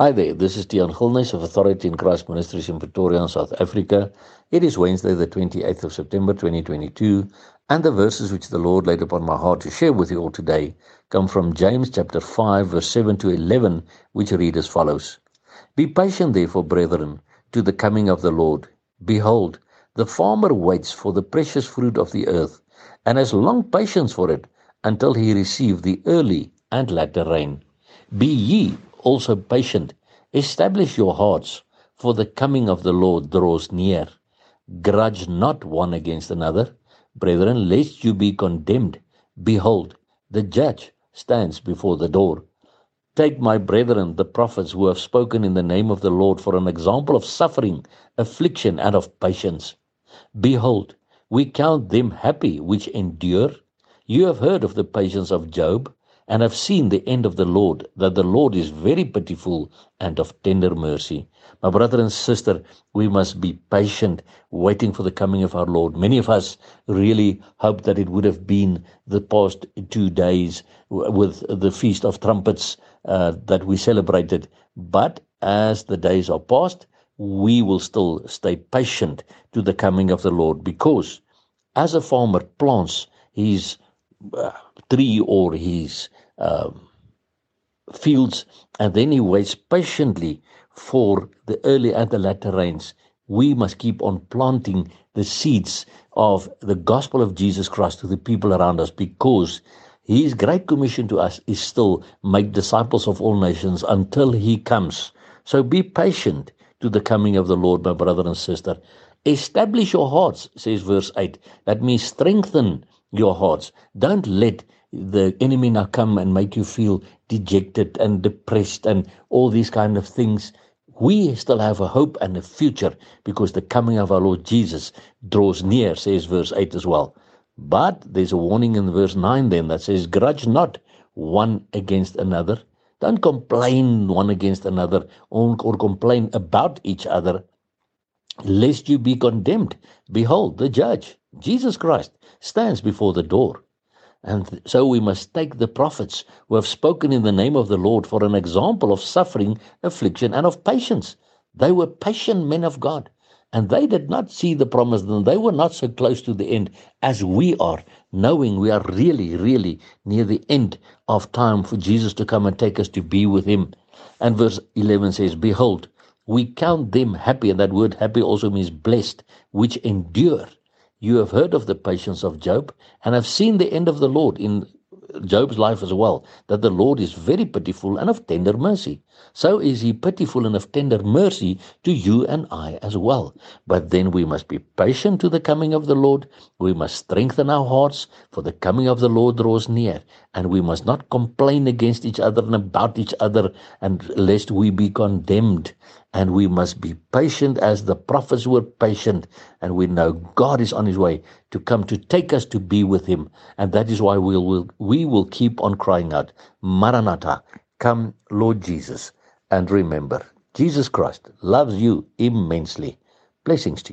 Hi there, this is Tian Gilnes of Authority in Christ Ministries in Pretoria, South Africa. It is Wednesday, the 28th of September 2022, and the verses which the Lord laid upon my heart to share with you all today come from James chapter 5, verse 7 to 11, which read as follows Be patient, therefore, brethren, to the coming of the Lord. Behold, the farmer waits for the precious fruit of the earth, and has long patience for it until he receive the early and latter rain. Be ye also patient. Establish your hearts, for the coming of the Lord draws near. Grudge not one against another, brethren, lest you be condemned. Behold, the judge stands before the door. Take my brethren, the prophets who have spoken in the name of the Lord, for an example of suffering, affliction, and of patience. Behold, we count them happy which endure. You have heard of the patience of Job and have seen the end of the Lord, that the Lord is very pitiful and of tender mercy. My brother and sister, we must be patient, waiting for the coming of our Lord. Many of us really hope that it would have been the past two days with the Feast of Trumpets uh, that we celebrated. But as the days are past, we will still stay patient to the coming of the Lord because as a farmer plants his tree or his um, fields, and then he waits patiently for the early and the latter rains. We must keep on planting the seeds of the gospel of Jesus Christ to the people around us because his great commission to us is still make disciples of all nations until he comes. So be patient to the coming of the Lord, my brother and sister. Establish your hearts, says verse 8. That means strengthen your hearts. Don't let the enemy now come and make you feel dejected and depressed and all these kind of things. We still have a hope and a future because the coming of our Lord Jesus draws near, says verse 8 as well. But there's a warning in verse 9 then that says, Grudge not one against another. Don't complain one against another or, or complain about each other, lest you be condemned. Behold, the judge, Jesus Christ, stands before the door. And so we must take the prophets who have spoken in the name of the Lord for an example of suffering, affliction, and of patience. They were patient men of God, and they did not see the promise, and they were not so close to the end as we are, knowing we are really, really near the end of time for Jesus to come and take us to be with Him. And verse 11 says, Behold, we count them happy, and that word happy also means blessed, which endure. You have heard of the patience of Job and have seen the end of the Lord in Job's life as well, that the Lord is very pitiful and of tender mercy. So is he pitiful and of tender mercy to you and I as well. But then we must be patient to the coming of the Lord. We must strengthen our hearts, for the coming of the Lord draws near. And we must not complain against each other and about each other, and lest we be condemned and we must be patient as the prophets were patient. And we know God is on his way to come to take us to be with him. And that is why we will we will keep on crying out maranatha come lord jesus. And remember jesus christ loves you immensely. Blessings to you